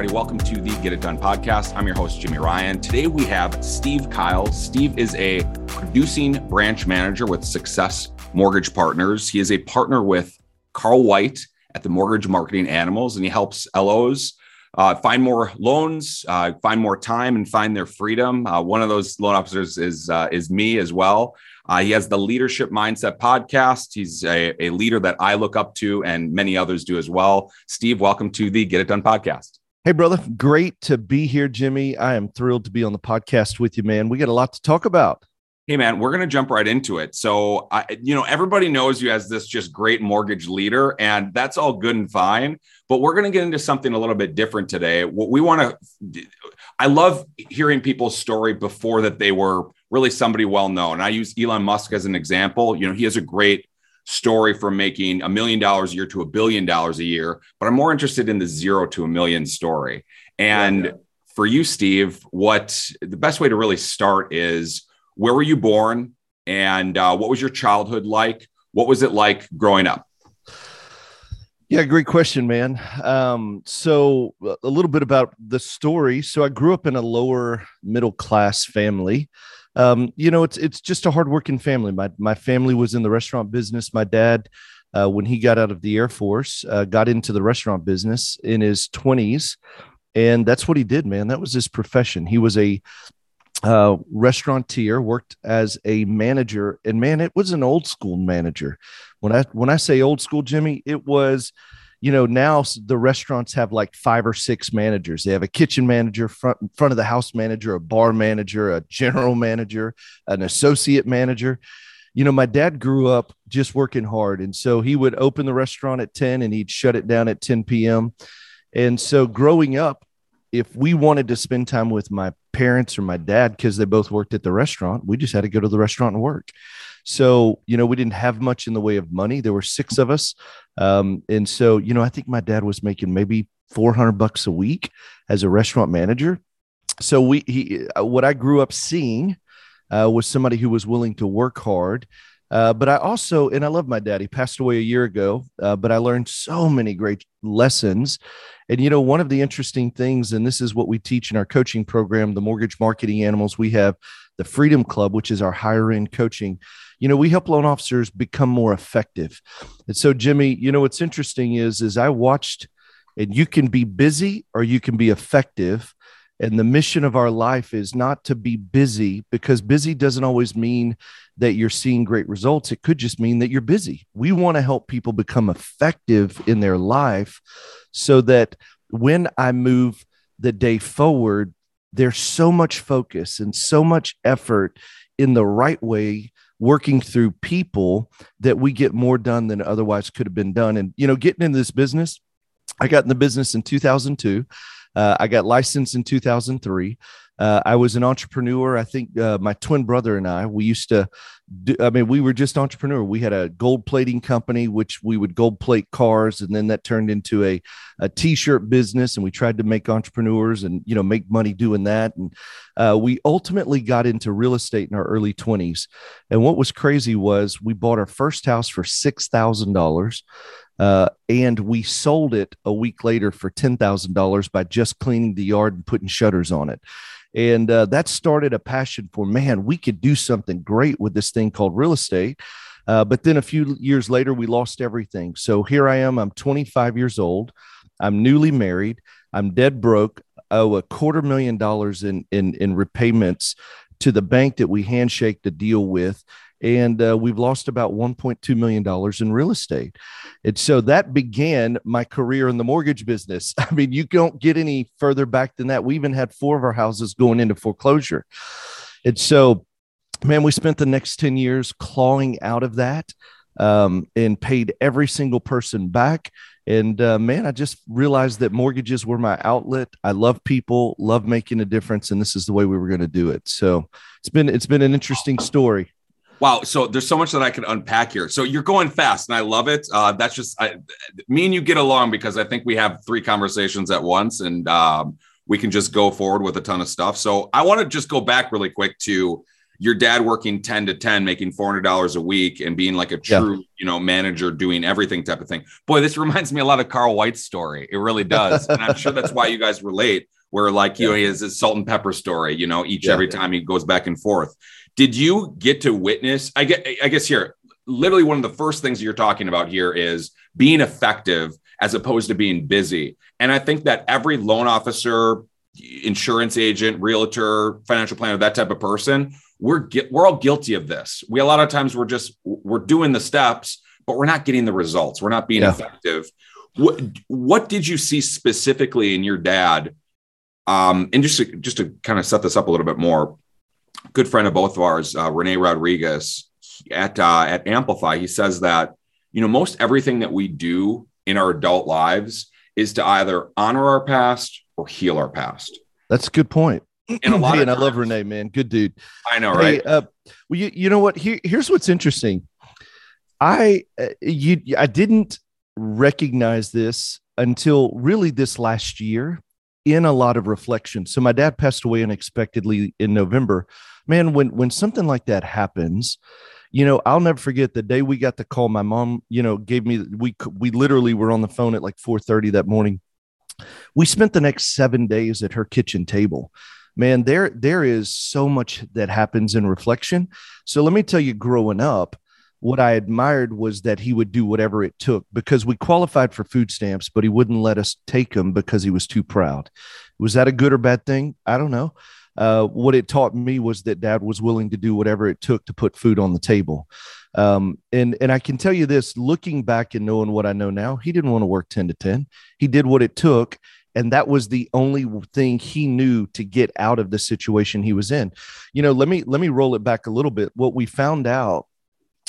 Everybody, welcome to the Get It Done podcast. I'm your host, Jimmy Ryan. Today we have Steve Kyle. Steve is a producing branch manager with Success Mortgage Partners. He is a partner with Carl White at the Mortgage Marketing Animals, and he helps LOs uh, find more loans, uh, find more time, and find their freedom. Uh, one of those loan officers is uh, is me as well. Uh, he has the Leadership Mindset podcast. He's a, a leader that I look up to, and many others do as well. Steve, welcome to the Get It Done podcast. Hey, brother. Great to be here, Jimmy. I am thrilled to be on the podcast with you, man. We got a lot to talk about. Hey, man, we're going to jump right into it. So, I, you know, everybody knows you as this just great mortgage leader, and that's all good and fine. But we're going to get into something a little bit different today. What we want to, I love hearing people's story before that they were really somebody well known. I use Elon Musk as an example. You know, he has a great story from making a million dollars a year to a billion dollars a year, but I'm more interested in the zero to a million story. And yeah, yeah. for you, Steve, what the best way to really start is where were you born and uh, what was your childhood like? What was it like growing up? Yeah, great question, man. Um, so, a little bit about the story. So, I grew up in a lower middle class family um, you know, it's it's just a hardworking family. My my family was in the restaurant business. My dad, uh, when he got out of the Air Force, uh, got into the restaurant business in his twenties, and that's what he did, man. That was his profession. He was a uh, restaurateur, worked as a manager, and man, it was an old school manager. When I when I say old school, Jimmy, it was you know now the restaurants have like five or six managers. They have a kitchen manager front front of the house manager a bar manager a general manager an associate manager. You know my dad grew up just working hard and so he would open the restaurant at 10 and he'd shut it down at 10 p.m and so growing up if we wanted to spend time with my parents or my dad because they both worked at the restaurant we just had to go to the restaurant and work so, you know, we didn't have much in the way of money. There were six of us. Um, and so, you know, I think my dad was making maybe 400 bucks a week as a restaurant manager. So we, he, uh, what I grew up seeing uh, was somebody who was willing to work hard. Uh, but I also, and I love my dad. He passed away a year ago, uh, but I learned so many great lessons. And, you know, one of the interesting things, and this is what we teach in our coaching program, the mortgage marketing animals, we have the Freedom Club, which is our higher end coaching you know, we help loan officers become more effective. And so, Jimmy, you know, what's interesting is, is I watched, and you can be busy or you can be effective. And the mission of our life is not to be busy because busy doesn't always mean that you're seeing great results. It could just mean that you're busy. We want to help people become effective in their life so that when I move the day forward, there's so much focus and so much effort in the right way working through people that we get more done than otherwise could have been done. And, you know, getting into this business, I got in the business in 2002. Uh, I got licensed in 2003. Uh, I was an entrepreneur. I think uh, my twin brother and I, we used to, do, I mean, we were just entrepreneur. We had a gold plating company, which we would gold plate cars. And then that turned into a, a t-shirt business. And we tried to make entrepreneurs and, you know, make money doing that. And uh, we ultimately got into real estate in our early 20s. And what was crazy was we bought our first house for $6,000. Uh, and we sold it a week later for $10,000 by just cleaning the yard and putting shutters on it. And uh, that started a passion for man, we could do something great with this thing called real estate. Uh, but then a few years later, we lost everything. So here I am. I'm 25 years old. I'm newly married. I'm dead broke. owe a quarter million dollars in in in repayments to the bank that we handshake to deal with and uh, we've lost about 1.2 million dollars in real estate. And so that began my career in the mortgage business. I mean you don't get any further back than that. We even had four of our houses going into foreclosure. And so man we spent the next 10 years clawing out of that um, and paid every single person back. And uh, man i just realized that mortgages were my outlet. I love people love making a difference and this is the way we were going to do it. So it's been it's been an interesting story Wow. So there's so much that I could unpack here. So you're going fast and I love it. Uh, that's just I, me and you get along because I think we have three conversations at once and um, we can just go forward with a ton of stuff. So I want to just go back really quick to, your dad working 10 to 10 making $400 a week and being like a true yeah. you know manager doing everything type of thing boy this reminds me a lot of carl white's story it really does and i'm sure that's why you guys relate where like you know he has his salt and pepper story you know each yeah. every time he goes back and forth did you get to witness i get i guess here literally one of the first things you're talking about here is being effective as opposed to being busy. And i think that every loan officer insurance agent realtor financial planner that type of person we're we're all guilty of this. We a lot of times we're just we're doing the steps but we're not getting the results. We're not being yeah. effective. What what did you see specifically in your dad? Um, and just to, just to kind of set this up a little bit more, good friend of both of ours, uh, Rene Rodriguez at uh, at Amplify, he says that you know most everything that we do in our adult lives is to either honor our past or heal our past. That's a good point. And a lot hey, and times, I love Rene, man. Good dude. I know, right? Hey, uh, well, you, you know what? Here, here's what's interesting. I uh, you I didn't recognize this until really this last year in a lot of reflection. So my dad passed away unexpectedly in November. Man, when when something like that happens, you know, I'll never forget the day we got the call. My mom, you know, gave me we we literally were on the phone at like 4:30 that morning. We spent the next 7 days at her kitchen table. Man, there there is so much that happens in reflection. So let me tell you growing up, what I admired was that he would do whatever it took because we qualified for food stamps, but he wouldn't let us take them because he was too proud. Was that a good or bad thing? I don't know. Uh, what it taught me was that dad was willing to do whatever it took to put food on the table. Um, and and I can tell you this, looking back and knowing what I know now, he didn't want to work 10 to 10. He did what it took. And that was the only thing he knew to get out of the situation he was in. You know, let me let me roll it back a little bit. What we found out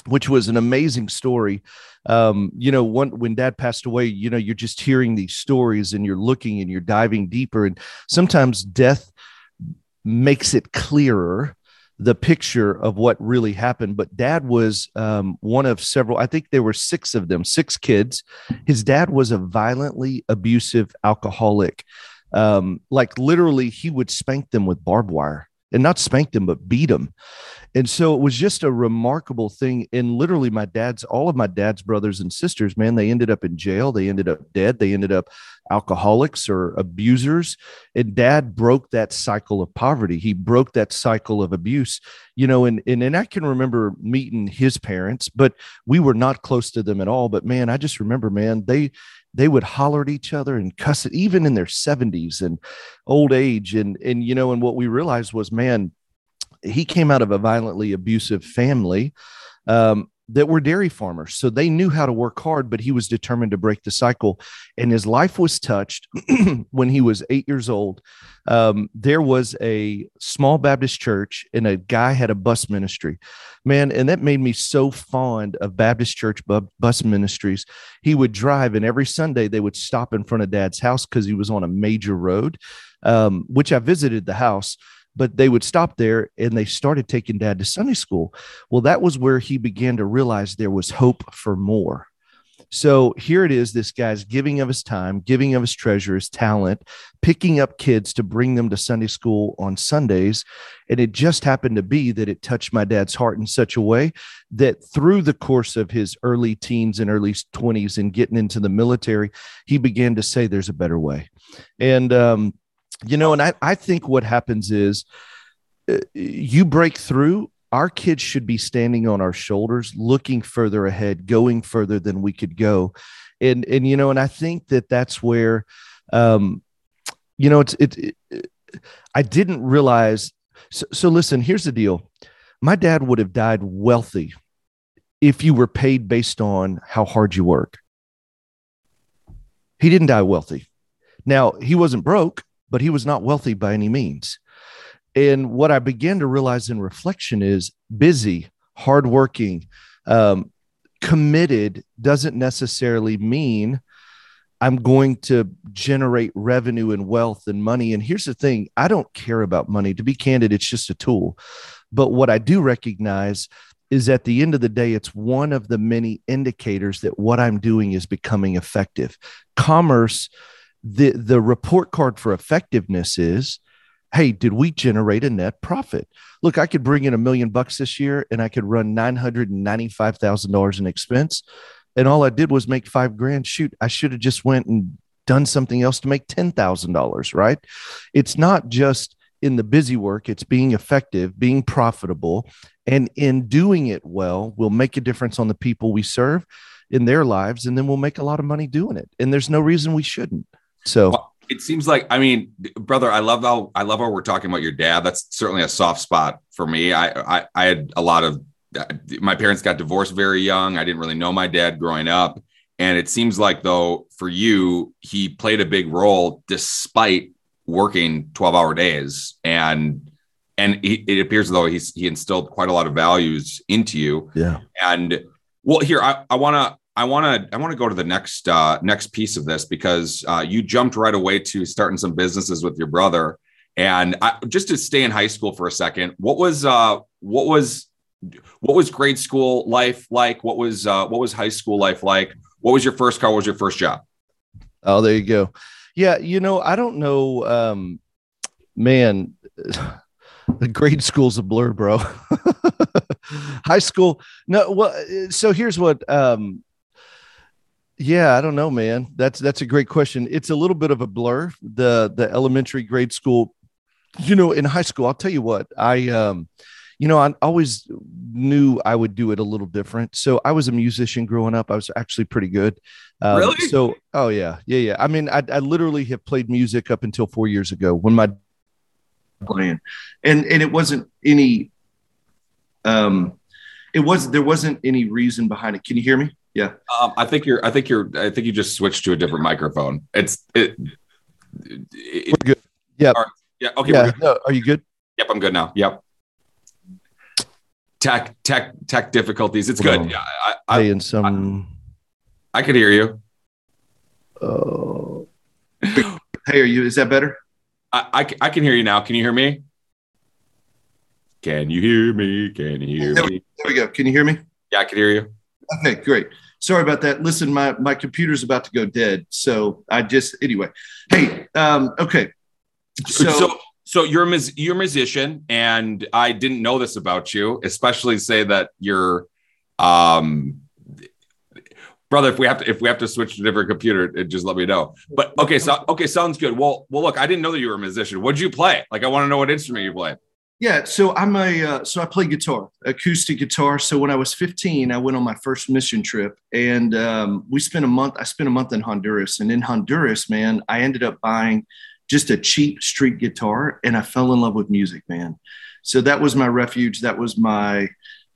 which was an amazing story. Um, you know, when dad passed away, you know, you're just hearing these stories and you're looking and you're diving deeper. And sometimes death makes it clearer the picture of what really happened. But dad was um, one of several, I think there were six of them, six kids. His dad was a violently abusive alcoholic. Um, like literally, he would spank them with barbed wire and not spanked them, but beat them. And so it was just a remarkable thing. And literally, my dad's, all of my dad's brothers and sisters, man, they ended up in jail. They ended up dead. They ended up alcoholics or abusers. And dad broke that cycle of poverty. He broke that cycle of abuse, you know. And, and, and I can remember meeting his parents, but we were not close to them at all. But man, I just remember, man, they, they would holler at each other and cuss it even in their 70s and old age. And and you know and what we realized was man he came out of a violently abusive family. Um, that were dairy farmers. So they knew how to work hard, but he was determined to break the cycle. And his life was touched when he was eight years old. Um, there was a small Baptist church, and a guy had a bus ministry. Man, and that made me so fond of Baptist church bus ministries. He would drive, and every Sunday they would stop in front of dad's house because he was on a major road, um, which I visited the house but they would stop there and they started taking dad to Sunday school. Well, that was where he began to realize there was hope for more. So here it is this guy's giving of his time, giving of his treasure, his talent, picking up kids to bring them to Sunday school on Sundays. And it just happened to be that it touched my dad's heart in such a way that through the course of his early teens and early 20s and getting into the military, he began to say, There's a better way. And, um, you know and i, I think what happens is uh, you break through our kids should be standing on our shoulders looking further ahead going further than we could go. And and you know and i think that that's where um you know it's it, it i didn't realize so, so listen here's the deal. My dad would have died wealthy if you were paid based on how hard you work. He didn't die wealthy. Now he wasn't broke but he was not wealthy by any means. And what I began to realize in reflection is busy, hardworking, um, committed doesn't necessarily mean I'm going to generate revenue and wealth and money. And here's the thing I don't care about money. To be candid, it's just a tool. But what I do recognize is at the end of the day, it's one of the many indicators that what I'm doing is becoming effective. Commerce the the report card for effectiveness is hey, did we generate a net profit? Look, I could bring in a million bucks this year and I could run $995,000 in expense. And all I did was make five grand. Shoot, I should have just went and done something else to make $10,000, right? It's not just in the busy work, it's being effective, being profitable, and in doing it well, will make a difference on the people we serve in their lives, and then we'll make a lot of money doing it. And there's no reason we shouldn't. So well, it seems like, I mean, brother, I love how I love how we're talking about your dad. That's certainly a soft spot for me. I I, I had a lot of uh, my parents got divorced very young. I didn't really know my dad growing up. And it seems like though for you, he played a big role despite working 12 hour days and and he, it appears though he's he instilled quite a lot of values into you yeah and well here I, i want to i want to i want to go to the next uh next piece of this because uh you jumped right away to starting some businesses with your brother and I, just to stay in high school for a second what was uh what was what was grade school life like what was uh what was high school life like what was your first car what was your first job oh there you go yeah, you know, I don't know. Um, man, the grade school's a blur, bro. High school, no. Well, so here's what. Um, yeah, I don't know, man. That's that's a great question. It's a little bit of a blur. The the elementary grade school, you know, in high school. I'll tell you what. I um, you know, I always knew I would do it a little different. So I was a musician growing up. I was actually pretty good. Um, really? So, oh yeah, yeah, yeah. I mean, I, I literally have played music up until four years ago when my playing, and and it wasn't any. Um, it was there wasn't any reason behind it. Can you hear me? Yeah. Um, I think you're. I think you're. I think you just switched to a different microphone. It's it. it we're good. Yeah. Yeah. Okay. Yeah. No, are you good? Yep. I'm good now. Yep tech tech tech difficulties. It's good. Yeah, I, I, hey, and some. I, I could hear you. Uh, hey, are you? Is that better? I, I, I can hear you now. Can you hear me? Can you hear me? Can you hear there me? there we go. Can you hear me? Yeah, I can hear you. Okay, great. Sorry about that. Listen, my my computer's about to go dead, so I just anyway. Hey, um, okay. So, so so you're a you're a musician, and I didn't know this about you, especially say that you're, um, brother. If we have to if we have to switch to different computer, it, just let me know. But okay, so okay, sounds good. Well, well, look, I didn't know that you were a musician. What did you play? Like, I want to know what instrument you play. Yeah, so I'm a uh, so I play guitar, acoustic guitar. So when I was 15, I went on my first mission trip, and um, we spent a month. I spent a month in Honduras, and in Honduras, man, I ended up buying just a cheap street guitar and I fell in love with music, man. So that was my refuge. That was my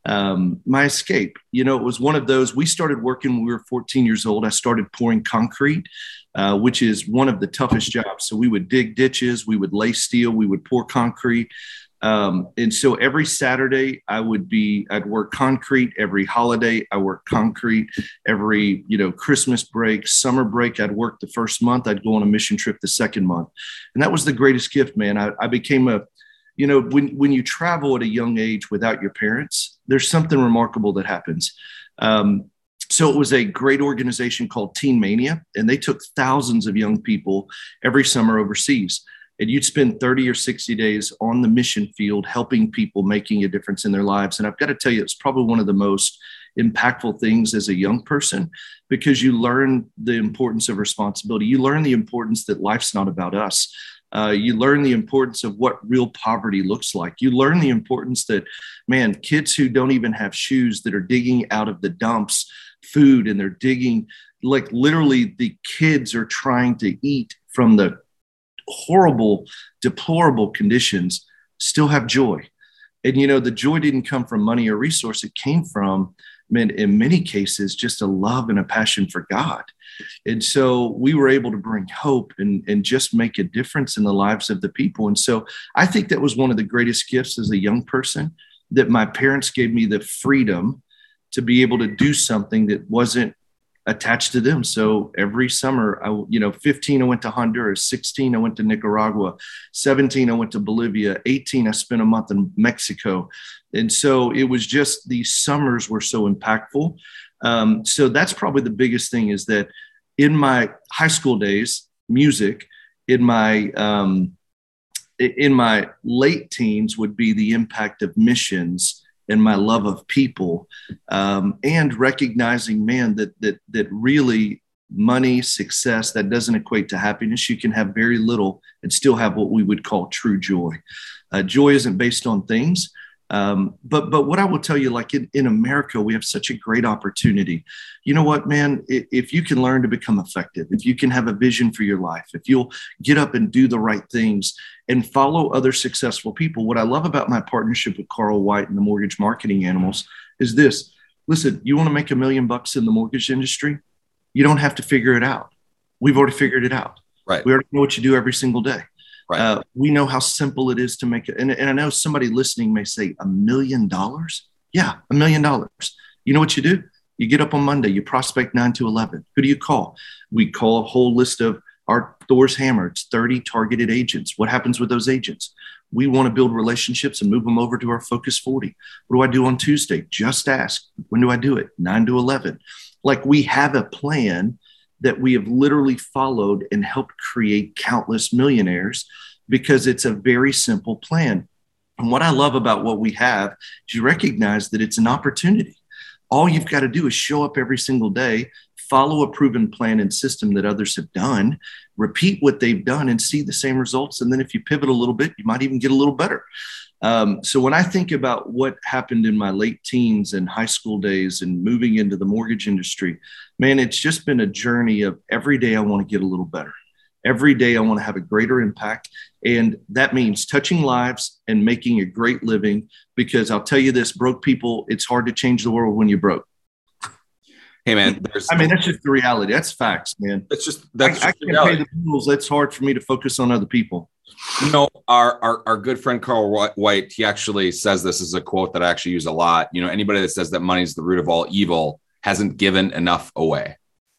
um, my escape. You know, it was one of those. We started working when we were 14 years old. I started pouring concrete, uh, which is one of the toughest jobs. So we would dig ditches, we would lay steel, we would pour concrete. Um, and so every Saturday I would be, I'd work concrete. Every holiday I work concrete. Every, you know, Christmas break, summer break, I'd work the first month. I'd go on a mission trip the second month. And that was the greatest gift, man. I, I became a, you know, when, when you travel at a young age without your parents, there's something remarkable that happens. Um, so it was a great organization called Teen Mania, and they took thousands of young people every summer overseas and you'd spend 30 or 60 days on the mission field helping people making a difference in their lives. And i've got to tell you it's probably one of the most impactful things as a young person because you learn the importance of responsibility. You learn the importance that life's not about us. Uh, you learn the importance of what real poverty looks like. You learn the importance that man kids who don't even have shoes that are digging out of the dumps food and they're digging like literally the kids are trying to eat from the horrible, deplorable conditions still have joy. And, you know, the joy didn't come from money or resource. It came from, man, in many cases, just a love and a passion for God. And so we were able to bring hope and, and just make a difference in the lives of the people. And so I think that was one of the greatest gifts as a young person that my parents gave me the freedom to be able to do something that wasn't attached to them. So every summer, I, you know, 15, I went to Honduras, 16, I went to Nicaragua, 17, I went to Bolivia, 18, I spent a month in Mexico. And so it was just these summers were so impactful. Um, so that's probably the biggest thing is that in my high school days, music, in my um, in my late teens would be the impact of missions and my love of people um, and recognizing man that that that really money success that doesn't equate to happiness. You can have very little and still have what we would call true joy. Uh, joy isn't based on things um, but but what I will tell you, like in, in America, we have such a great opportunity. You know what, man? If you can learn to become effective, if you can have a vision for your life, if you'll get up and do the right things and follow other successful people, what I love about my partnership with Carl White and the Mortgage Marketing Animals is this. Listen, you want to make a million bucks in the mortgage industry? You don't have to figure it out. We've already figured it out. Right. We already know what you do every single day. Right. Uh, we know how simple it is to make it. And, and I know somebody listening may say, a million dollars? Yeah, a million dollars. You know what you do? You get up on Monday, you prospect 9 to 11. Who do you call? We call a whole list of our Thor's Hammer. It's 30 targeted agents. What happens with those agents? We want to build relationships and move them over to our Focus 40. What do I do on Tuesday? Just ask. When do I do it? 9 to 11. Like we have a plan that we have literally followed and helped create countless millionaires because it's a very simple plan. And what I love about what we have is you recognize that it's an opportunity. All you've got to do is show up every single day, follow a proven plan and system that others have done, repeat what they've done, and see the same results. And then if you pivot a little bit, you might even get a little better. Um, so when I think about what happened in my late teens and high school days and moving into the mortgage industry, man, it's just been a journey of every day I want to get a little better. Every day I want to have a greater impact. And that means touching lives and making a great living. Because I'll tell you this broke people, it's hard to change the world when you're broke. Hey man, I mean that's just the reality. That's facts, man. That's just that's I, I can't pay the bills. It's hard for me to focus on other people. You know, our, our our good friend Carl White, he actually says this is a quote that I actually use a lot. You know, anybody that says that money is the root of all evil hasn't given enough away.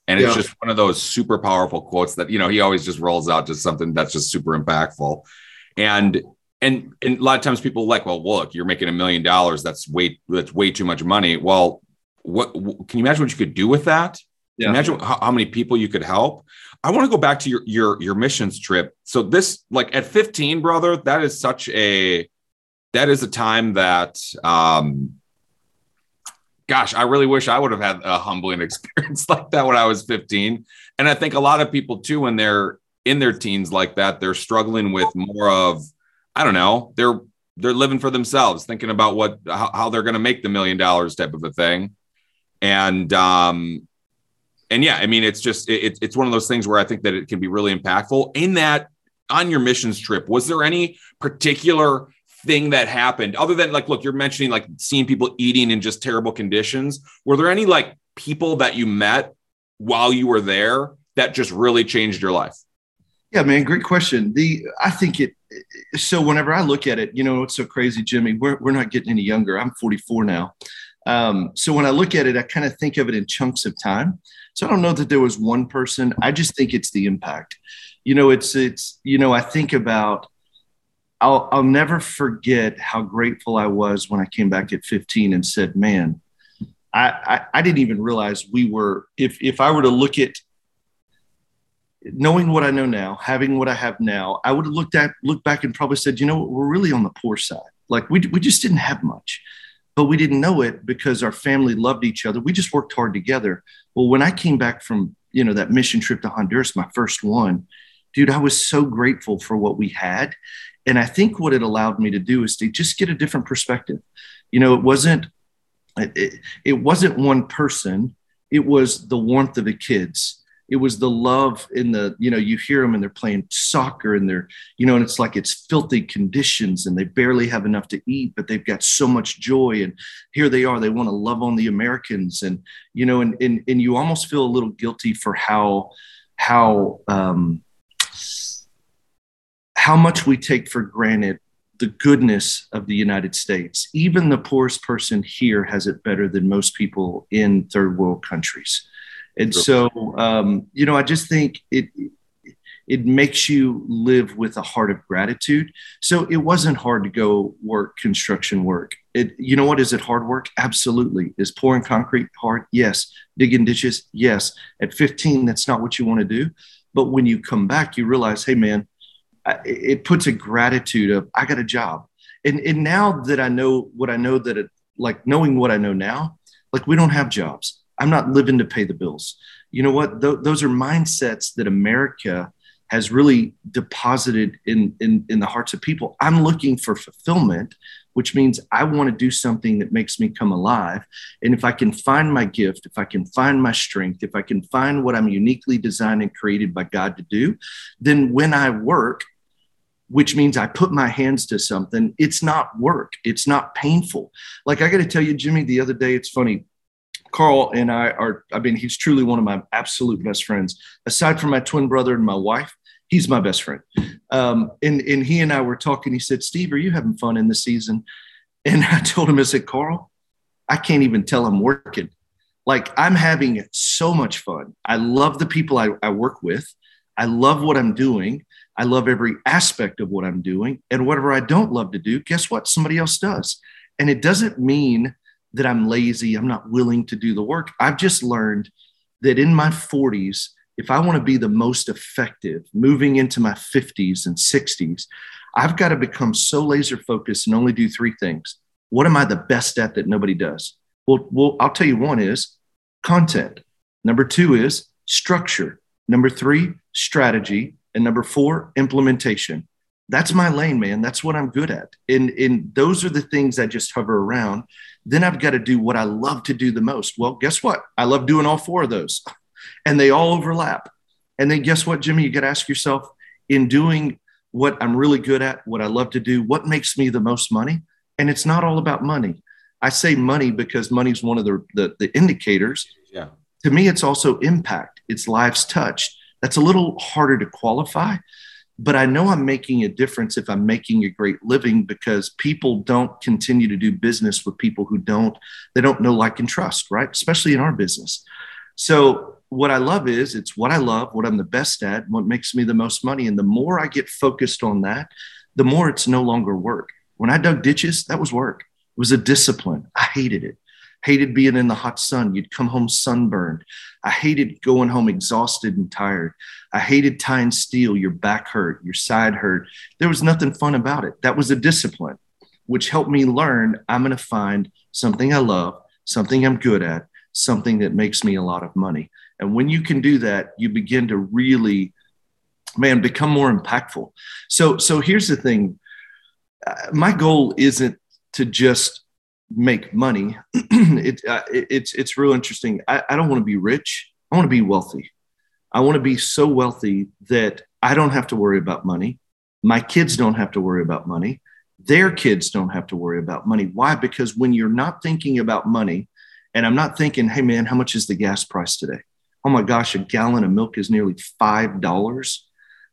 And it's yeah. just one of those super powerful quotes that, you know, he always just rolls out just something that's just super impactful. And and and a lot of times people like, well, look, you're making a million dollars. That's way that's way too much money. Well, what can you imagine what you could do with that? Yeah. Imagine how, how, many people you could help. I want to go back to your your your missions trip. So this, like at 15, brother, that is such a that is a time that um gosh, I really wish I would have had a humbling experience like that when I was 15. And I think a lot of people too, when they're in their teens like that, they're struggling with more of, I don't know, they're they're living for themselves, thinking about what how, how they're going to make the million dollars type of a thing. And um and yeah, I mean, it's just it, it's one of those things where I think that it can be really impactful. In that, on your missions trip, was there any particular thing that happened other than like, look, you're mentioning like seeing people eating in just terrible conditions? Were there any like people that you met while you were there that just really changed your life? Yeah, man, great question. The I think it. So whenever I look at it, you know, it's so crazy, Jimmy. We're we're not getting any younger. I'm 44 now. Um, so when I look at it, I kind of think of it in chunks of time. So I don't know that there was one person. I just think it's the impact. You know, it's it's you know, I think about I'll I'll never forget how grateful I was when I came back at 15 and said, "Man, I, I, I didn't even realize we were. If if I were to look at knowing what I know now, having what I have now, I would have looked at looked back and probably said, you know, what? we're really on the poor side. Like we we just didn't have much but we didn't know it because our family loved each other. We just worked hard together. Well, when I came back from, you know, that mission trip to Honduras, my first one, dude, I was so grateful for what we had. And I think what it allowed me to do is to just get a different perspective. You know, it wasn't it, it wasn't one person, it was the warmth of the kids it was the love in the you know you hear them and they're playing soccer and they're you know and it's like it's filthy conditions and they barely have enough to eat but they've got so much joy and here they are they want to love on the americans and you know and and, and you almost feel a little guilty for how how um how much we take for granted the goodness of the United States. Even the poorest person here has it better than most people in third world countries. And so, um, you know, I just think it it makes you live with a heart of gratitude. So it wasn't hard to go work construction work. It, you know what? Is it hard work? Absolutely. Is pouring concrete hard? Yes. Digging ditches? Yes. At 15, that's not what you want to do. But when you come back, you realize, hey, man, it puts a gratitude of I got a job. And, and now that I know what I know that it, like knowing what I know now, like we don't have jobs. I'm not living to pay the bills. You know what? Th- those are mindsets that America has really deposited in, in, in the hearts of people. I'm looking for fulfillment, which means I want to do something that makes me come alive. And if I can find my gift, if I can find my strength, if I can find what I'm uniquely designed and created by God to do, then when I work, which means I put my hands to something, it's not work. It's not painful. Like I got to tell you, Jimmy, the other day, it's funny. Carl and I are, I mean, he's truly one of my absolute best friends. Aside from my twin brother and my wife, he's my best friend. Um, and, and he and I were talking. He said, Steve, are you having fun in the season? And I told him, I said, Carl, I can't even tell I'm working. Like I'm having so much fun. I love the people I, I work with. I love what I'm doing. I love every aspect of what I'm doing. And whatever I don't love to do, guess what? Somebody else does. And it doesn't mean that I'm lazy, I'm not willing to do the work. I've just learned that in my 40s, if I want to be the most effective moving into my 50s and 60s, I've got to become so laser focused and only do three things. What am I the best at that nobody does? Well, well, I'll tell you one is content. Number two is structure. Number three, strategy. And number four, implementation that's my lane, man. That's what I'm good at. And, and those are the things I just hover around. Then I've got to do what I love to do the most. Well, guess what? I love doing all four of those and they all overlap. And then guess what, Jimmy? You got to ask yourself in doing what I'm really good at, what I love to do, what makes me the most money? And it's not all about money. I say money because money is one of the, the, the indicators. Yeah. To me, it's also impact, it's lives touched. That's a little harder to qualify but I know I'm making a difference if I'm making a great living because people don't continue to do business with people who don't, they don't know, like, and trust, right? Especially in our business. So, what I love is it's what I love, what I'm the best at, what makes me the most money. And the more I get focused on that, the more it's no longer work. When I dug ditches, that was work. It was a discipline. I hated it hated being in the hot sun. You'd come home sunburned. I hated going home exhausted and tired. I hated tying steel. Your back hurt, your side hurt. There was nothing fun about it. That was a discipline, which helped me learn I'm going to find something I love, something I'm good at, something that makes me a lot of money. And when you can do that, you begin to really, man, become more impactful. So, so here's the thing. Uh, my goal isn't to just make money. it, uh, it, it's it's real interesting. I, I don't want to be rich. I want to be wealthy. I want to be so wealthy that I don't have to worry about money. My kids don't have to worry about money. Their kids don't have to worry about money. Why? Because when you're not thinking about money, and I'm not thinking, hey man, how much is the gas price today? Oh my gosh, a gallon of milk is nearly five dollars.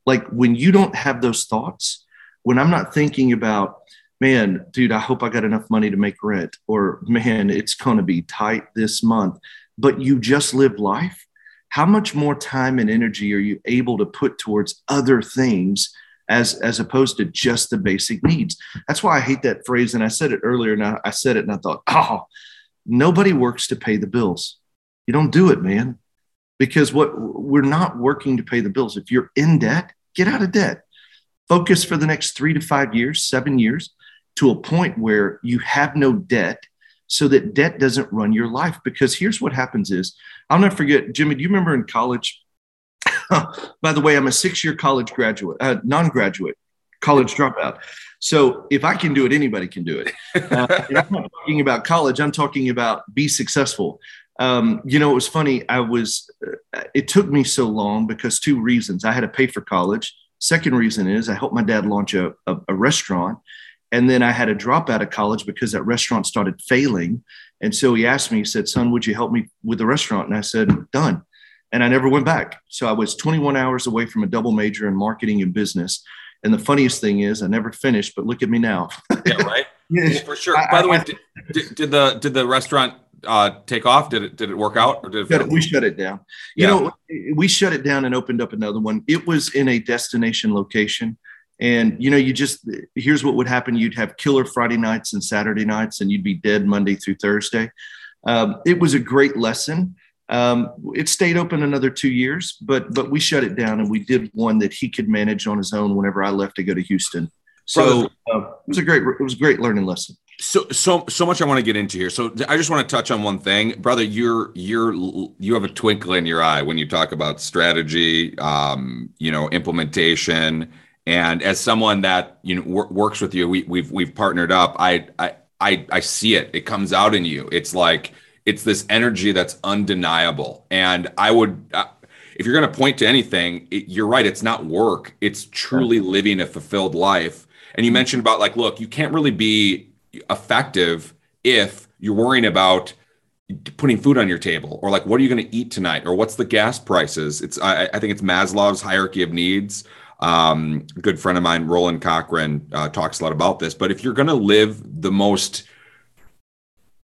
Like when you don't have those thoughts, when I'm not thinking about man, dude, I hope I got enough money to make rent, or man, it's going to be tight this month. But you just live life. How much more time and energy are you able to put towards other things as as opposed to just the basic needs? That's why I hate that phrase. And I said it earlier, and I, I said it, and I thought, oh, nobody works to pay the bills. You don't do it, man, because what we're not working to pay the bills. If you're in debt, get out of debt. Focus for the next three to five years, seven years to a point where you have no debt so that debt doesn't run your life. Because here's what happens is i'll never forget jimmy do you remember in college? By the way i'm a six year college graduate uh, non-graduate college dropout. So if i can do it anybody can do it. Uh, i'm not talking about college i'm talking about be successful. Um, you know it was funny i was uh, it took me so long because two reasons. I had to pay for college. Second reason is i helped my dad launch a, a, a restaurant and then I had to drop out of college because that restaurant started failing. And so he asked me, he said, Son, would you help me with the restaurant? And I said, Done. And I never went back. So I was 21 hours away from a double major in marketing and business. And the funniest thing is, I never finished, but look at me now. yeah, right. Yeah, for sure. By the way, did, did, did, the did the restaurant uh, take off? Did it did it work out, or did it we shut it down? You yeah. know, we shut it down and opened up another one. It was in a destination location. And you know, you just here's what would happen: you'd have killer Friday nights and Saturday nights, and you'd be dead Monday through Thursday. Um, it was a great lesson, Um, it stayed open another two years, but but we shut it down and we did one that he could manage on his own whenever I left to go to Houston. So uh, it was a great it was a great learning lesson. So so so much I want to get into here. So I just want to touch on one thing, brother. You're you're you have a twinkle in your eye when you talk about strategy, um, you know, implementation, and as someone that you know works with you, we, we've we've partnered up. I I I I see it. It comes out in you. It's like it's this energy that's undeniable. And I would, uh, if you're going to point to anything, it, you're right. It's not work. It's truly living a fulfilled life. And you mentioned about like, look, you can't really be effective if you're worrying about putting food on your table or like what are you going to eat tonight or what's the gas prices it's i, I think it's maslow's hierarchy of needs um, good friend of mine roland cochrane uh, talks a lot about this but if you're going to live the most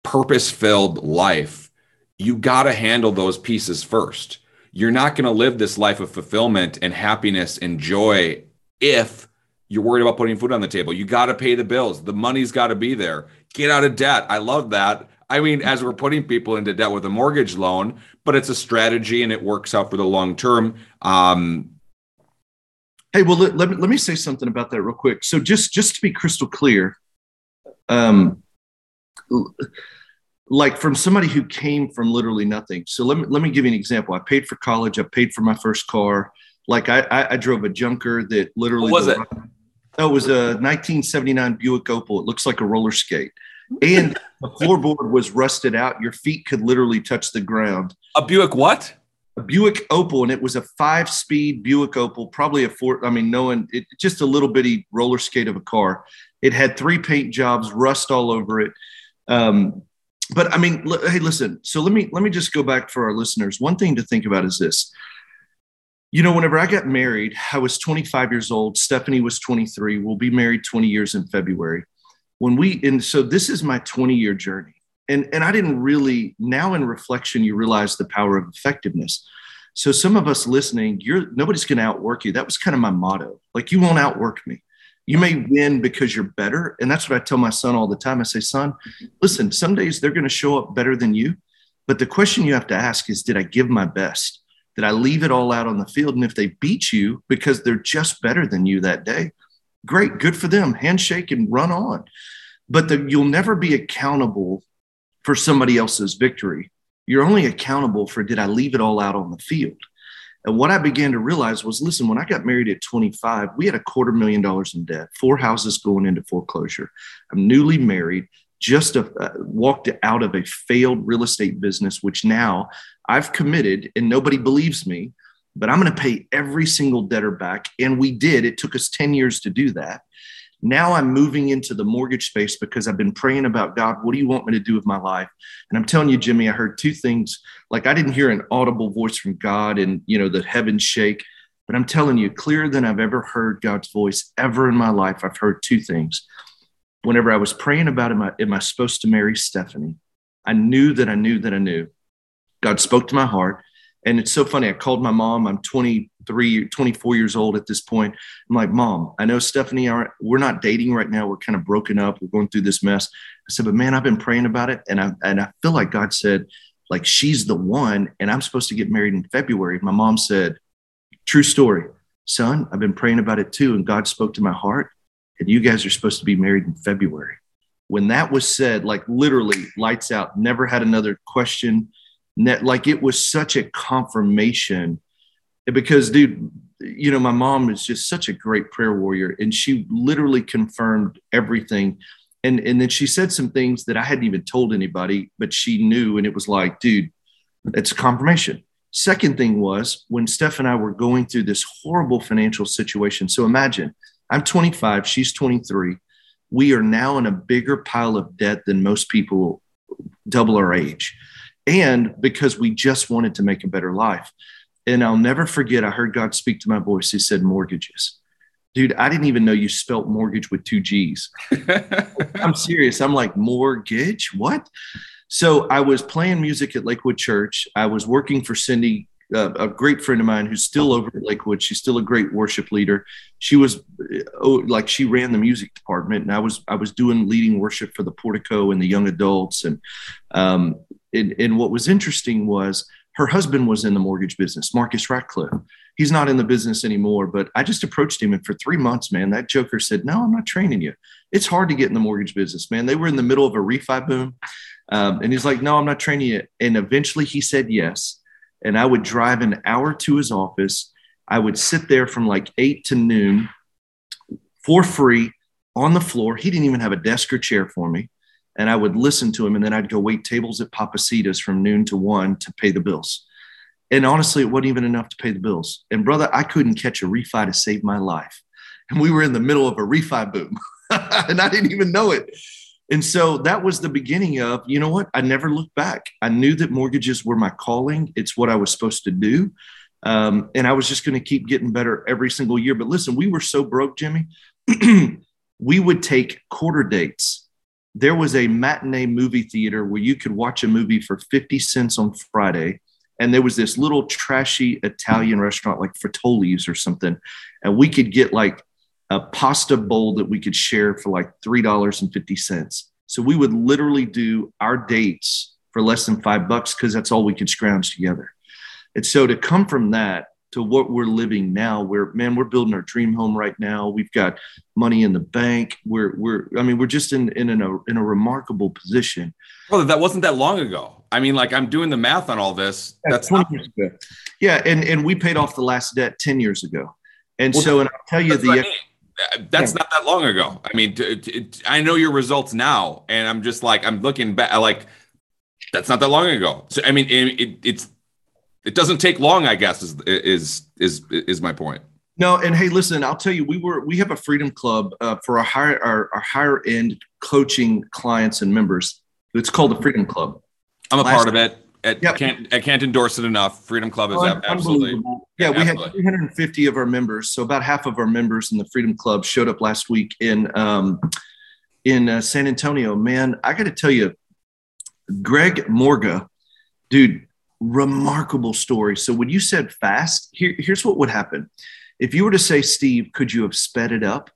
purpose filled life, you got to handle those pieces first. You're not going to live this life of fulfillment and happiness and joy if you're worried about putting food on the table. You got to pay the bills. The money's got to be there. Get out of debt. I love that. I mean, as we're putting people into debt with a mortgage loan, but it's a strategy and it works out for the long term. Um, hey, well, let, let, me, let me say something about that real quick. So just just to be crystal clear, um, like from somebody who came from literally nothing. So let me let me give you an example. I paid for college. I paid for my first car. Like I I, I drove a junker that literally what was it? Oh, it was a 1979 Buick Opel. It looks like a roller skate, and the floorboard was rusted out. Your feet could literally touch the ground. A Buick what? Buick Opel, and it was a five-speed Buick Opel, probably a four. I mean, no one. It just a little bitty roller skate of a car. It had three paint jobs, rust all over it. Um, but I mean, l- hey, listen. So let me let me just go back for our listeners. One thing to think about is this. You know, whenever I got married, I was 25 years old. Stephanie was 23. We'll be married 20 years in February. When we and so this is my 20 year journey. And and I didn't really now in reflection you realize the power of effectiveness. So some of us listening, you're nobody's going to outwork you. That was kind of my motto. Like you won't outwork me. You may win because you're better. And that's what I tell my son all the time. I say, son, listen, some days they're going to show up better than you. But the question you have to ask is, did I give my best? Did I leave it all out on the field? And if they beat you because they're just better than you that day, great, good for them. Handshake and run on. But the, you'll never be accountable for somebody else's victory. You're only accountable for did I leave it all out on the field? And what I began to realize was listen, when I got married at 25, we had a quarter million dollars in debt, four houses going into foreclosure. I'm newly married, just a, uh, walked out of a failed real estate business, which now I've committed and nobody believes me, but I'm going to pay every single debtor back. And we did. It took us 10 years to do that. Now I'm moving into the mortgage space because I've been praying about God, what do you want me to do with my life? And I'm telling you, Jimmy, I heard two things. Like I didn't hear an audible voice from God and, you know, the heavens shake, but I'm telling you, clearer than I've ever heard God's voice ever in my life, I've heard two things. Whenever I was praying about, am I, am I supposed to marry Stephanie? I knew that I knew that I knew. God spoke to my heart. And it's so funny. I called my mom. I'm 23, 24 years old at this point. I'm like, Mom, I know Stephanie, aren't, we're not dating right now. We're kind of broken up. We're going through this mess. I said, but man, I've been praying about it. And I, and I feel like God said, like, she's the one. And I'm supposed to get married in February. My mom said, true story, son, I've been praying about it too. And God spoke to my heart. And you guys are supposed to be married in February. When that was said, like literally lights out, never had another question like it was such a confirmation because dude you know my mom is just such a great prayer warrior and she literally confirmed everything. And and then she said some things that i hadn't even told anybody but she knew and it was like dude it's confirmation. Second thing was when steph and i were going through this horrible financial situation. So imagine i'm 25 she's 23 we are now in a bigger pile of debt than most people double our age. And because we just wanted to make a better life. And I'll never forget, I heard God speak to my voice. He said, Mortgages. Dude, I didn't even know you spelt mortgage with two G's. I'm serious. I'm like, mortgage? What? So I was playing music at Lakewood Church. I was working for Cindy uh, a great friend of mine who's still over at Lakewood. She's still a great worship leader. She was oh, like she ran the music department, and I was I was doing leading worship for the portico and the young adults. And um, and, and what was interesting was her husband was in the mortgage business, Marcus Ratcliffe. He's not in the business anymore, but I just approached him and for three months, man, that joker said, No, I'm not training you. It's hard to get in the mortgage business, man. They were in the middle of a refi boom. Um, and he's like, No, I'm not training you. And eventually he said yes. And I would drive an hour to his office. I would sit there from like eight to noon for free on the floor. He didn't even have a desk or chair for me. And I would listen to him. And then I'd go wait tables at Papacitas from noon to one to pay the bills. And honestly, it wasn't even enough to pay the bills. And brother, I couldn't catch a refi to save my life. And we were in the middle of a refi boom. and I didn't even know it. And so that was the beginning of, you know what? I never looked back. I knew that mortgages were my calling. It's what I was supposed to do. Um, and I was just going to keep getting better every single year. But listen, we were so broke, Jimmy. we would take quarter dates. There was a matinee movie theater where you could watch a movie for 50 cents on Friday. And there was this little trashy Italian restaurant like Fratoli's or something. And we could get like a pasta bowl that we could share for like $3.50. So we would literally do our dates for less than five bucks because that's all we could scrounge together. And so to come from that to what we're living now, where man, we're building our dream home right now. We've got money in the bank. We're we're I mean, we're just in in, in a in a remarkable position. Well, that wasn't that long ago. I mean, like I'm doing the math on all this. That's 20 years ago. Yeah, and and we paid off the last debt 10 years ago. And well, so and I'll tell you the I mean that's not that long ago. I mean, t- t- t- I know your results now, and I'm just like I'm looking back. Like that's not that long ago. So I mean, it, it, it's it doesn't take long. I guess is is is is my point. No, and hey, listen, I'll tell you, we were we have a freedom club uh, for our higher our, our higher end coaching clients and members. It's called the Freedom Club. I'm a Last part of it. At, yep. can't I can't endorse it enough. Freedom Club is absolutely. Yeah, we absolutely. had 350 of our members, so about half of our members in the Freedom Club showed up last week in um, in uh, San Antonio. Man, I got to tell you, Greg Morga, dude, remarkable story. So when you said fast, here, here's what would happen. If you were to say, Steve, could you have sped it up?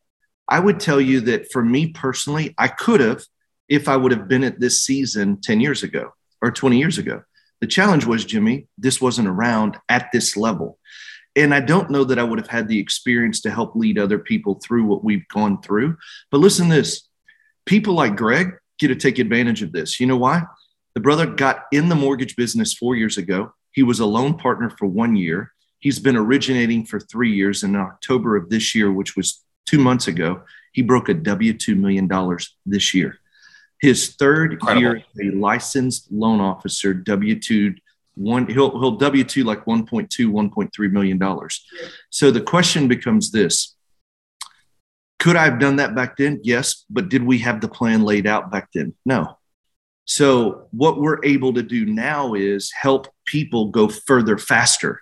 I would tell you that for me personally, I could have if I would have been at this season 10 years ago or 20 years ago. The challenge was, Jimmy, this wasn't around at this level. And I don't know that I would have had the experience to help lead other people through what we've gone through. But listen this people like Greg get to take advantage of this. You know why? The brother got in the mortgage business four years ago. He was a loan partner for one year. He's been originating for three years. In October of this year, which was two months ago, he broke a W $2 million this year. His third Incredible. year a licensed loan officer, W two one he'll he'll W two like 1.2, 1.3 million dollars. So the question becomes this. Could I have done that back then? Yes, but did we have the plan laid out back then? No. So what we're able to do now is help people go further faster.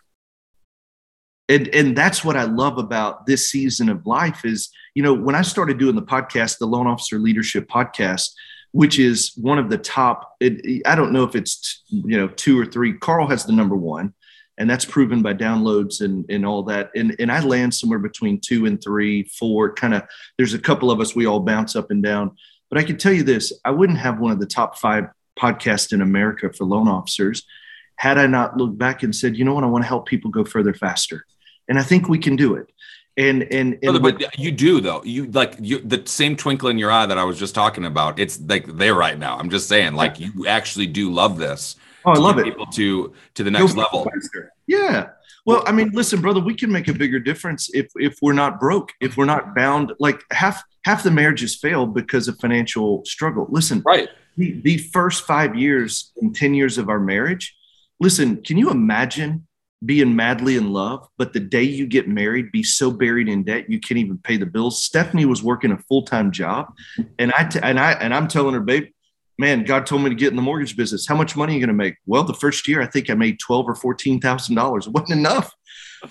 And, and that's what I love about this season of life is, you know, when I started doing the podcast, the Loan Officer Leadership Podcast, which is one of the top. It, I don't know if it's you know two or three. Carl has the number one, and that's proven by downloads and and all that. And and I land somewhere between two and three, four. Kind of. There's a couple of us we all bounce up and down. But I can tell you this: I wouldn't have one of the top five podcasts in America for loan officers had I not looked back and said, you know what, I want to help people go further faster. And I think we can do it. And and, and but you do though. You like you the same twinkle in your eye that i was just talking about it's like there right now. I'm just saying like you actually do love this oh i love it. people to to the next level. yeah. Well i mean listen brother we can make a bigger difference if if we're not broke if we're not bound like half half the marriages fail because of financial struggle listen right the, the first five years and 10 years of our marriage listen can you imagine being madly in love, but the day you get married, be so buried in debt you can't even pay the bills. Stephanie was working a full time job, and I t- and I and I'm telling her, babe, man, God told me to get in the mortgage business. How much money are you going to make? Well, the first year I think I made twelve or fourteen thousand dollars. It wasn't enough,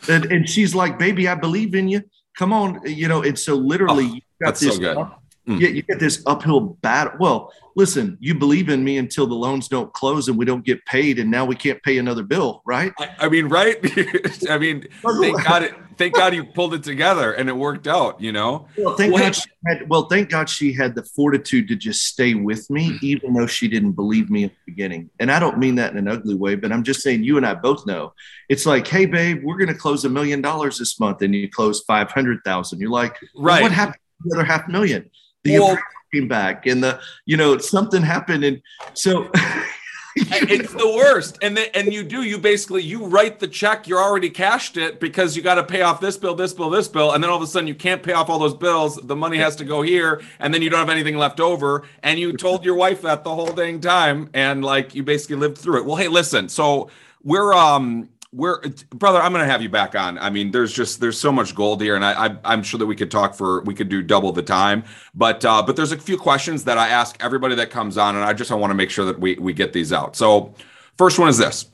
and, and she's like, baby, I believe in you. Come on, you know. And so literally, oh, you got this. So Mm. Yet you get this uphill battle. Well, listen, you believe in me until the loans don't close and we don't get paid, and now we can't pay another bill, right? I, I mean, right? I mean, thank God, it, thank God you pulled it together and it worked out. You know. Well, thank God. She had, well, thank God she had the fortitude to just stay with me, even though she didn't believe me at the beginning. And I don't mean that in an ugly way, but I'm just saying you and I both know it's like, hey, babe, we're going to close a million dollars this month, and you close five hundred thousand. You're like, right? What happened? To the other half million. The well, came back and the you know something happened and so it's the worst. And then and you do you basically you write the check you're already cashed it because you got to pay off this bill this bill this bill and then all of a sudden you can't pay off all those bills the money has to go here and then you don't have anything left over and you told your wife that the whole dang time and like you basically lived through it. Well hey listen so we're um we're brother i'm gonna have you back on. I mean there's just there's so much gold here and I, I am sure that we could talk for we could do double the time. But uh but there's a few questions that i ask everybody that comes on and i just i want to make sure that we we get these out. So first one is this.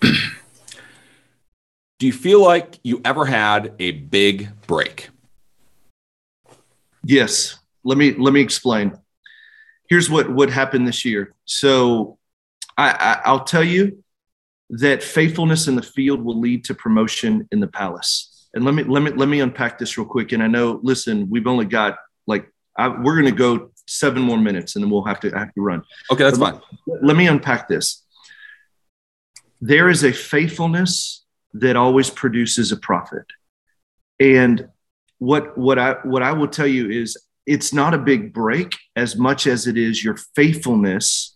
Do you feel like you ever had a big break? Yes. Let me let me explain. Here's what what happened this year. So i, I i'll tell you that faithfulness in the field will lead to promotion in the palace. And let me let me let me unpack this real quick. And I know, listen, we've only got like I, we're going to go seven more minutes, and then we'll have to have to run. Okay, that's but fine. Let, let me unpack this. There is a faithfulness that always produces a profit, and what what I what I will tell you is it's not a big break as much as it is your faithfulness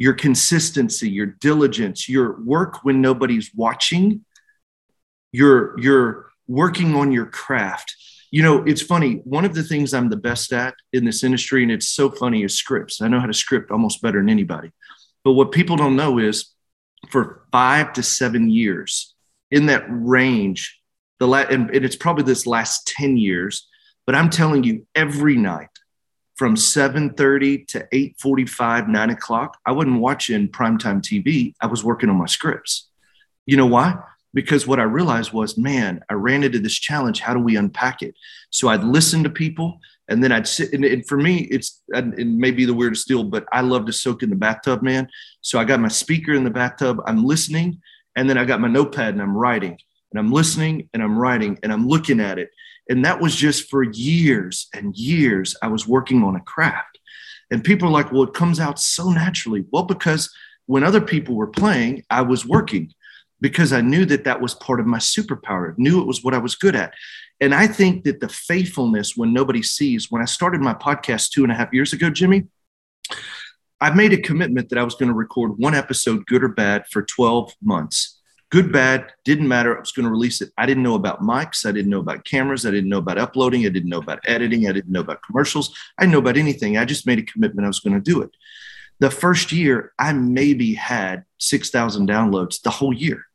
your consistency, your diligence, your work when nobody's watching, your your working on your craft. You know, it's funny. One of the things I'm the best at in this industry, and it's so funny, is scripts. I know how to script almost better than anybody. But what people don't know is for five to seven years in that range, the la- and, and it's probably this last 10 years, but I'm telling you, every night from 7.30 to 8.45 9 o'clock i wasn't watching primetime tv i was working on my scripts. You know why? Because what i realized was man i ran into this challenge. How do we unpack it? So i'd listen to people and then i'd sit and, and for me it's it may be the weirdest deal but i love to soak in the bathtub man. So i got my speaker in the bathtub. I'm listening and then i got my notepad and i'm writing. And i'm listening and i'm writing and i'm looking at it and that was just for years and years. I was working on a craft. And people are like, well, it comes out so naturally. Well, because when other people were playing, I was working because I knew that that was part of my superpower, knew it was what I was good at. And I think that the faithfulness when nobody sees, when I started my podcast two and a half years ago, Jimmy, I made a commitment that I was going to record one episode, good or bad, for 12 months good, bad, didn't matter. I was going to release it. I didn't know about mics. I didn't know about cameras. I didn't know about uploading. I didn't know about editing. I didn't know about commercials. I didn't know about anything. I just made a commitment I was going to do it. The first year, I maybe had 6,000 downloads the whole year.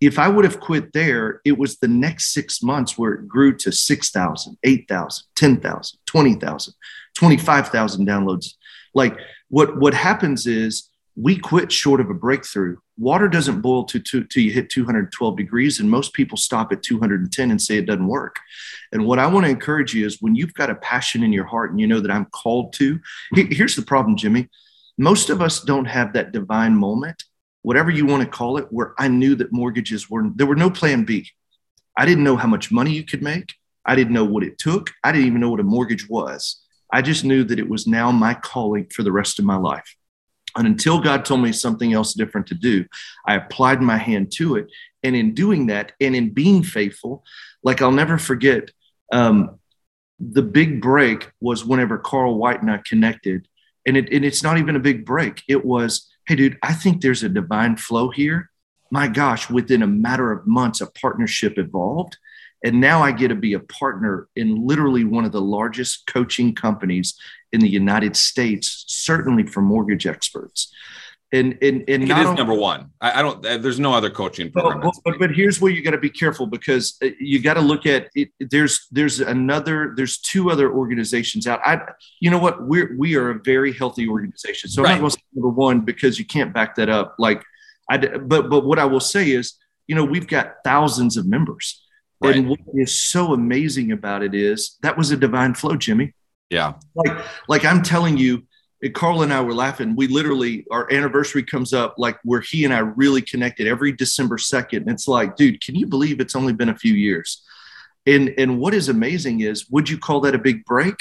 If I would have quit there, it was the next six months where it grew to 6,000, 8,000, 10,000, 20,000, 25,000 downloads. Like what, what happens is we quit short of a breakthrough. Water doesn't boil to, to, to you hit 212 degrees and most people stop at 210 and say it doesn't work. And what i want to encourage you is when you've got a passion in your heart and you know that i'm called to here's the problem jimmy. Most of us don't have that divine moment whatever you want to call it where i knew that mortgages were there were no plan b. I didn't know how much money you could make. I didn't know what it took. I didn't even know what a mortgage was. I just knew that it was now my calling for the rest of my life and until God told me something else different to do, I applied my hand to it. And in doing that and in being faithful, like I'll never forget, um, the big break was whenever Carl White and I connected. And, it, and it's not even a big break. It was, hey, dude, I think there's a divine flow here. My gosh, within a matter of months, a partnership evolved. And now I get to be a partner in literally one of the largest coaching companies in the United States, certainly for mortgage experts. And, and, and it is only, number one. I, I, don't, uh, there's no other coaching program. But, but, but here's where you got to be careful because uh, you got to look at it. There's, there's another, there's two other organizations out. I, you know what? We're, we are a very healthy organization. So right. I'm not going to say number one because you can't back that up. Like I, but, but what I will say is, you know, we've got thousands of members Right. And what is so amazing about it is that was a divine flow, Jimmy. Yeah. Like, like I'm telling you, Carl and I were laughing. We literally, our anniversary comes up like where he and I really connected every December 2nd. And it's like, dude, can you believe it's only been a few years? And, and what is amazing is, would you call that a big break?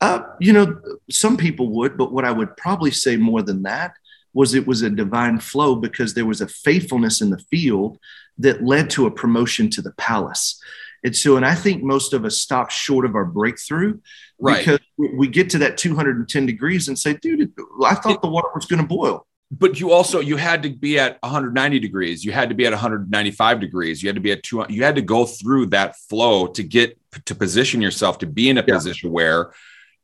Uh, you know, some people would, but what I would probably say more than that was it was a divine flow because there was a faithfulness in the field that led to a promotion to the palace. And so, and I think most of us stop short of our breakthrough right. because we get to that 210 degrees and say, dude, I thought the water was going to boil. But you also you had to be at 190 degrees. You had to be at 195 degrees. You had to be at two. You had to go through that flow to get to position yourself to be in a yeah. position where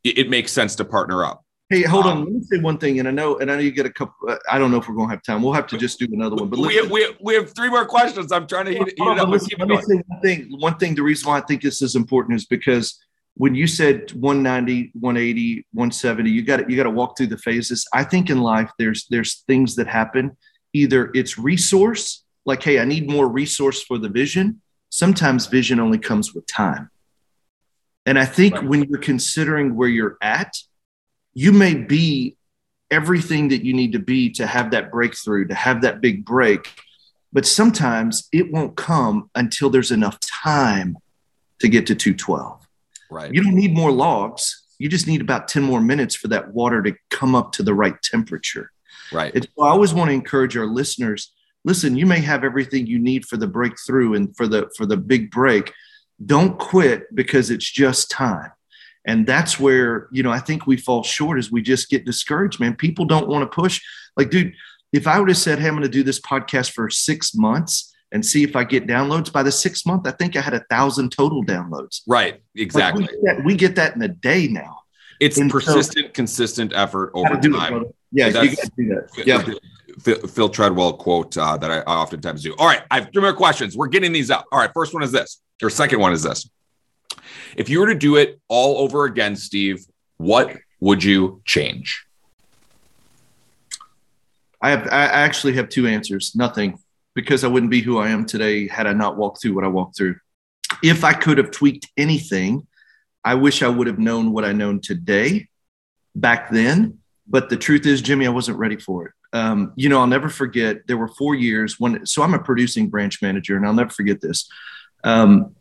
it, it makes sense to partner up. Hey, hold um, on. Let me say one thing, and I know, and I know you get a couple. Uh, I don't know if we're going to have time. We'll have to just do another one. But we, have, we, we have three more questions. I'm trying to heat, heat up. Listen, let me say one thing. One thing. The reason why I think this is important is because when you said 190, 180, 170, you got you got to walk through the phases. I think in life there's there's things that happen. Either it's resource, like hey, I need more resource for the vision. Sometimes vision only comes with time. And I think right. when you're considering where you're at, you may be everything that you need to be to have that breakthrough, to have that big break. But sometimes it won't come until there's enough time to get to 212. Right. You don't need more logs. You just need about 10 more minutes for that water to come up to the right temperature. Right. It's, I always want to encourage our listeners listen, you may have everything you need for the breakthrough and for the for the big break. Don't quit because it's just time. And that's where, you know, I think we fall short is we just get discouraged, man. People don't want to push. Like, dude, if I would have said, Hey, I'm going to do this podcast for six months and see if I get downloads by the sixth month, I think I had a thousand total downloads. Right. Exactly. Like we, get that, we, get that, in a day now. It's and persistent, so, consistent effort over time. It, yeah, you got to do that. Yeah. Phil Treadwell quote uh, that I oftentimes do. All right, I have three more questions. We're getting these up. All right, first one is this, or second one is this. If you were to do it all over again, Steve, what would you change? I have I actually have two answers. Nothing, because I wouldn't be who I am today had I not walked through what I walked through. If I could have tweaked anything, I wish I would have known what I know today back then. But the truth is, Jimmy, I wasn't ready for it. Um, you know, I'll never forget. There were four years when, so I'm a producing branch manager, and I'll never forget this. Um,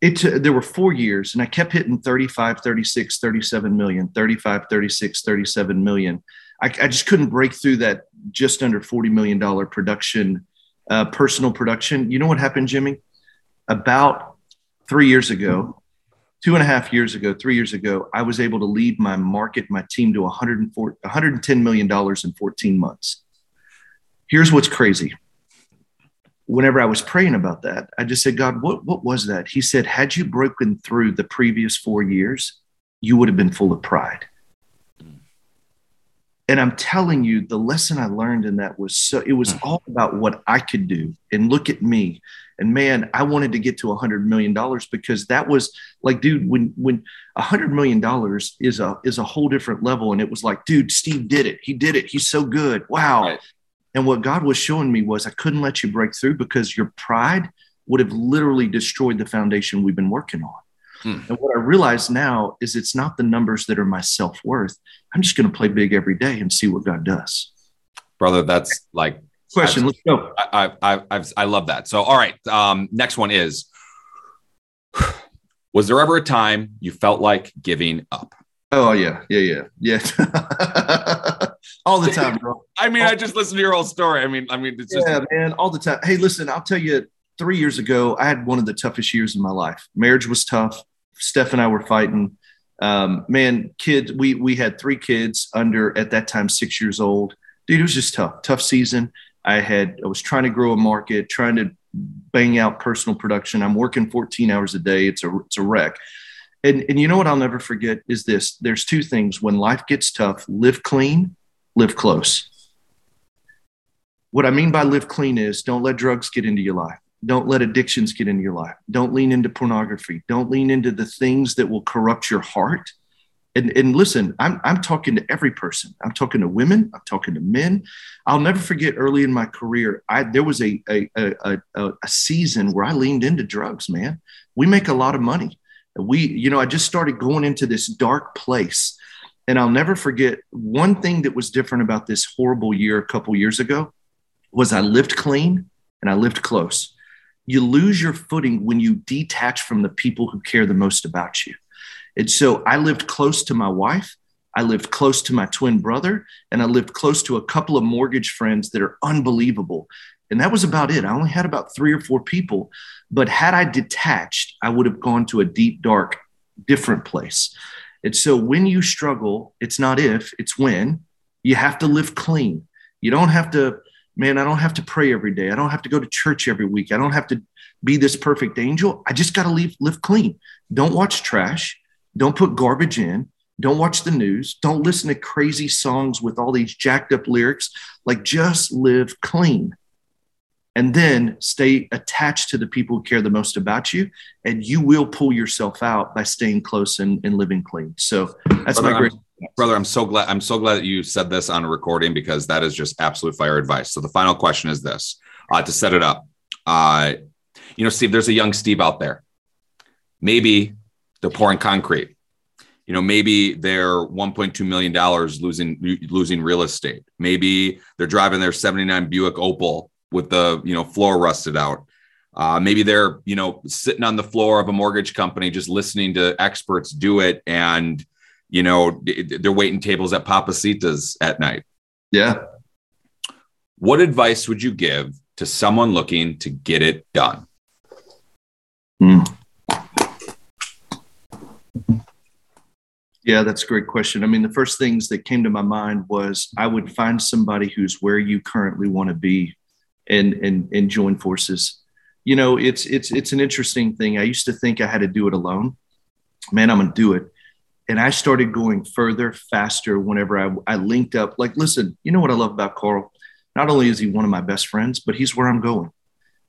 it there were four years and i kept hitting 35 36 37 million 35 36 37 million. I, I just couldn't break through that just under 40 million dollar production uh, personal production. You know what happened jimmy? About three years ago two and a half years ago three years ago i was able to lead my market my team to 104, 110 million dollars in 14 months. Here's what's crazy whenever I was praying about that, I just said, God, what, what was that? He said, had you broken through the previous four years, you would have been full of pride. Hmm. And I'm telling you, the lesson I learned in that was so, it was hmm. all about what I could do. And look at me. And man, I wanted to get to a hundred million dollars because that was like, dude, when, when a hundred million dollars is a, is a whole different level. And it was like, dude, Steve did it. He did it. He's so good. Wow. Right. And what God was showing me was I couldn't let you break through because your pride would have literally destroyed the foundation we've been working on. Hmm. And what I realize now is it's not the numbers that are my self worth. I'm just going to play big every day and see what God does. Brother, that's like question. I've, Let's go. I, I, I, I love that. So, all right. Um, next one is Was there ever a time you felt like giving up? Oh, yeah. Yeah. Yeah. Yeah. all the time, bro. I mean, all I just listened to your whole story. I mean, I mean, it's yeah, just man, all the time. Hey, listen, I'll tell you. Three years ago, I had one of the toughest years in my life. Marriage was tough. Steph and I were fighting. Um, man, kids, we we had three kids under at that time six years old. Dude, it was just tough. Tough season. I had I was trying to grow a market, trying to bang out personal production. I'm working 14 hours a day. It's a it's a wreck. And and you know what I'll never forget is this. There's two things. When life gets tough, live clean live close. What I mean by live clean is don't let drugs get into your life. Don't let addictions get into your life. Don't lean into pornography. Don't lean into the things that will corrupt your heart. And, and listen, I'm, I'm talking to every person. I'm talking to women. I'm talking to men. I'll never forget early in my career, I, there was a, a, a, a, a season where I leaned into drugs, man. We make a lot of money. we, you know, I just started going into this dark place. And I'll never forget one thing that was different about this horrible year a couple years ago was I lived clean and I lived close. You lose your footing when you detach from the people who care the most about you. And so I lived close to my wife. I lived close to my twin brother, and I lived close to a couple of mortgage friends that are unbelievable. And that was about it. I only had about three or four people. But had I detached, I would have gone to a deep, dark, different place. And so when you struggle, it's not if, it's when you have to live clean. You don't have to, man, I don't have to pray every day. I don't have to go to church every week. I don't have to be this perfect angel. I just got to live, live clean. Don't watch trash. Don't put garbage in. Don't watch the news. Don't listen to crazy songs with all these jacked up lyrics. Like just live clean and then stay attached to the people who care the most about you and you will pull yourself out by staying close and, and living clean. So that's brother, my great I'm, brother i'm so glad i'm so glad that you said this on a recording because that is just absolute fire advice. So the final question is this uh, to set it up uh, you know steve there's a young steve out there. Maybe they're pouring concrete. You know maybe they're 1.2 million dollars losing losing real estate. Maybe they're driving their 79 buick Opel with the you know floor rusted out. Uh, maybe they're you know sitting on the floor of a mortgage company just listening to experts do it, and you know they're waiting tables at Papacitas at night. Yeah. What advice would you give to someone looking to get it done? Mm. Yeah, that's a great question. I mean, the first things that came to my mind was I would find somebody who's where you currently want to be and and and join forces. You know, it's it's it's an interesting thing. I used to think I had to do it alone. Man, I'm gonna do it. And I started going further, faster whenever I, I linked up. Like, listen, you know what I love about Carl? Not only is he one of my best friends, but he's where I'm going.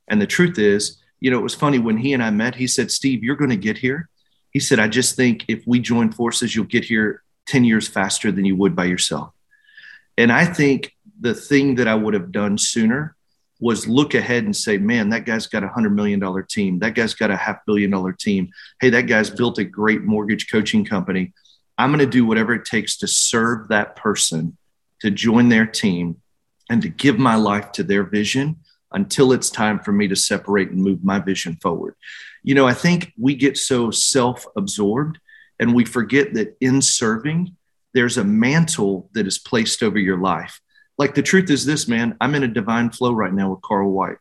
And the truth is, you know, it was funny when he and I met, he said, Steve, you're going to get here. He said, I just think if we join forces, you'll get here 10 years faster than you would by yourself. And I think the thing that I would have done sooner was look ahead and say, man, that guy's got a hundred million dollar team. That guy's got a half billion dollar team. Hey, that guy's built a great mortgage coaching company. I'm going to do whatever it takes to serve that person, to join their team, and to give my life to their vision until it's time for me to separate and move my vision forward. You know, I think we get so self absorbed and we forget that in serving, there's a mantle that is placed over your life like the truth is this, man, I'm in a divine flow right now with Carl White.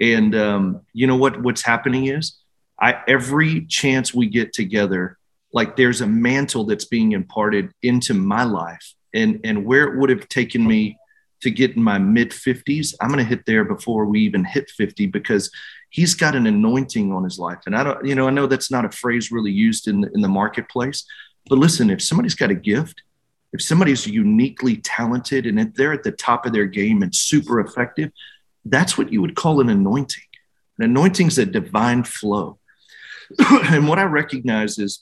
And um, you know what what's happening is I every chance we get together, like there's a mantle that's being imparted into my life. And and where it would have taken me to get in my mid 50s, I'm gonna hit there before we even hit 50 because he's got an anointing on his life. And I don't, you know, I know that's not a phrase really used in, in the marketplace, but listen, if somebody's got a gift, if somebody's uniquely talented and they're at the top of their game and super effective, that's what you would call an anointing. An anointing is a divine flow. and what I recognize is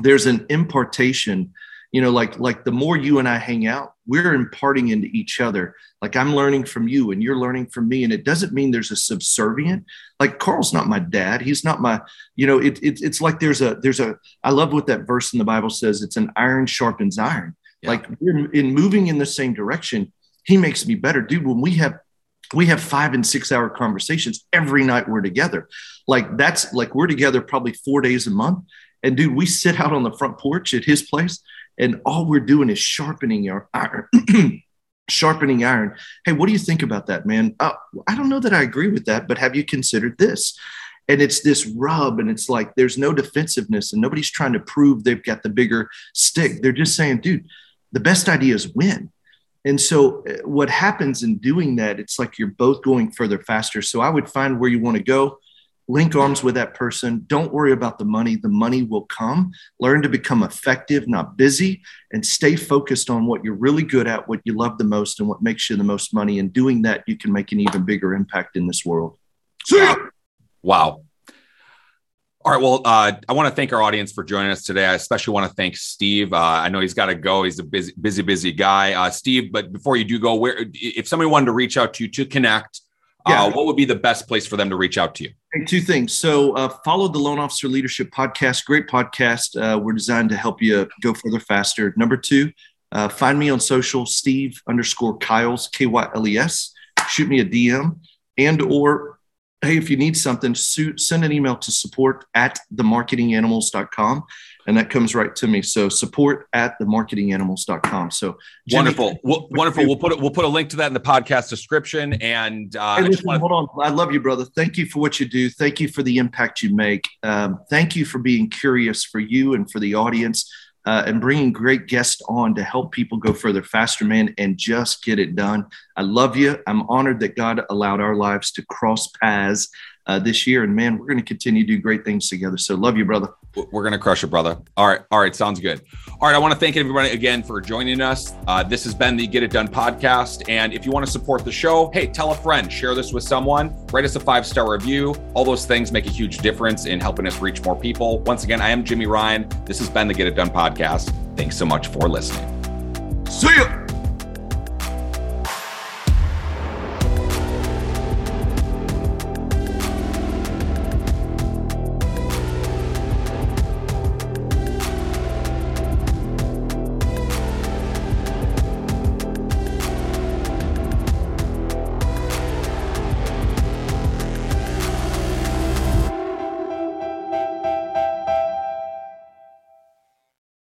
there's an impartation, you know, like like the more you and I hang out, we're imparting into each other. Like I'm learning from you and you're learning from me. And it doesn't mean there's a subservient. Like Carl's not my dad. He's not my, you know, it, it, it's like there's a, there's a, I love what that verse in the Bible says. It's an iron sharpens iron. Yeah. Like in moving in the same direction. He makes me better, dude. When we have we have five and six hour conversations every night we're together. Like that's like we're together probably four days a month. And dude, we sit out on the front porch at his place, and all we're doing is sharpening our iron. sharpening iron. Hey, what do you think about that, man? Uh, I don't know that I agree with that, but have you considered this? and it's this rub and it's like there's no defensiveness and nobody's trying to prove they've got the bigger stick they're just saying dude the best ideas win. And so, uh, what happens in doing that, it's like you're both going further faster. So, I would find where you want to go, link arms with that person. Don't worry about the money. The money will come. Learn to become effective, not busy, and stay focused on what you're really good at, what you love the most, and what makes you the most money. And doing that, you can make an even bigger impact in this world. Wow. All right. Well, uh, I want to thank our audience for joining us today. I especially want to thank Steve. Uh, I know he's got to go. He's a busy, busy, busy guy. Uh, Steve, but before you do go, where if somebody wanted to reach out to you to connect, uh, yeah. what would be the best place for them to reach out to you? Hey, two things. So, uh, follow the Loan Officer Leadership Podcast. Great podcast. Uh, we're designed to help you go further faster. Number two, uh, find me on social, Steve underscore Kyles, K Y L E S. Shoot me a DM and or hey, if you need something, send an email to support at themarketinganimals.com and that comes right to me. So support at themarketinganimals.com. So Jimmy, wonderful. We'll, wonderful. We'll put it, we'll put a link to that in the podcast description. And uh, hey, listen, wanna... hold on. I love you, brother. Thank you for what you do. Thank you for the impact you make. Um, thank you for being curious for you and for the audience. Uh, and bringing great guests on to help people go further faster, man, and just get it done. I love you. I'm honored that God allowed our lives to cross paths uh, this year. And man, we're going to continue to do great things together. So love you, brother. We're to crush it, brother. All right. All right. Sounds good. All right. I want to thank everybody again for joining us. Uh, this has been the Get It Done podcast. And if you want to support the show, hey, tell a friend, share this with someone, write us a five star review. All those things make a huge difference in helping us reach more people. Once again, I am Jimmy Ryan. This has been the Get It Done podcast. Thanks so much for listening. See you.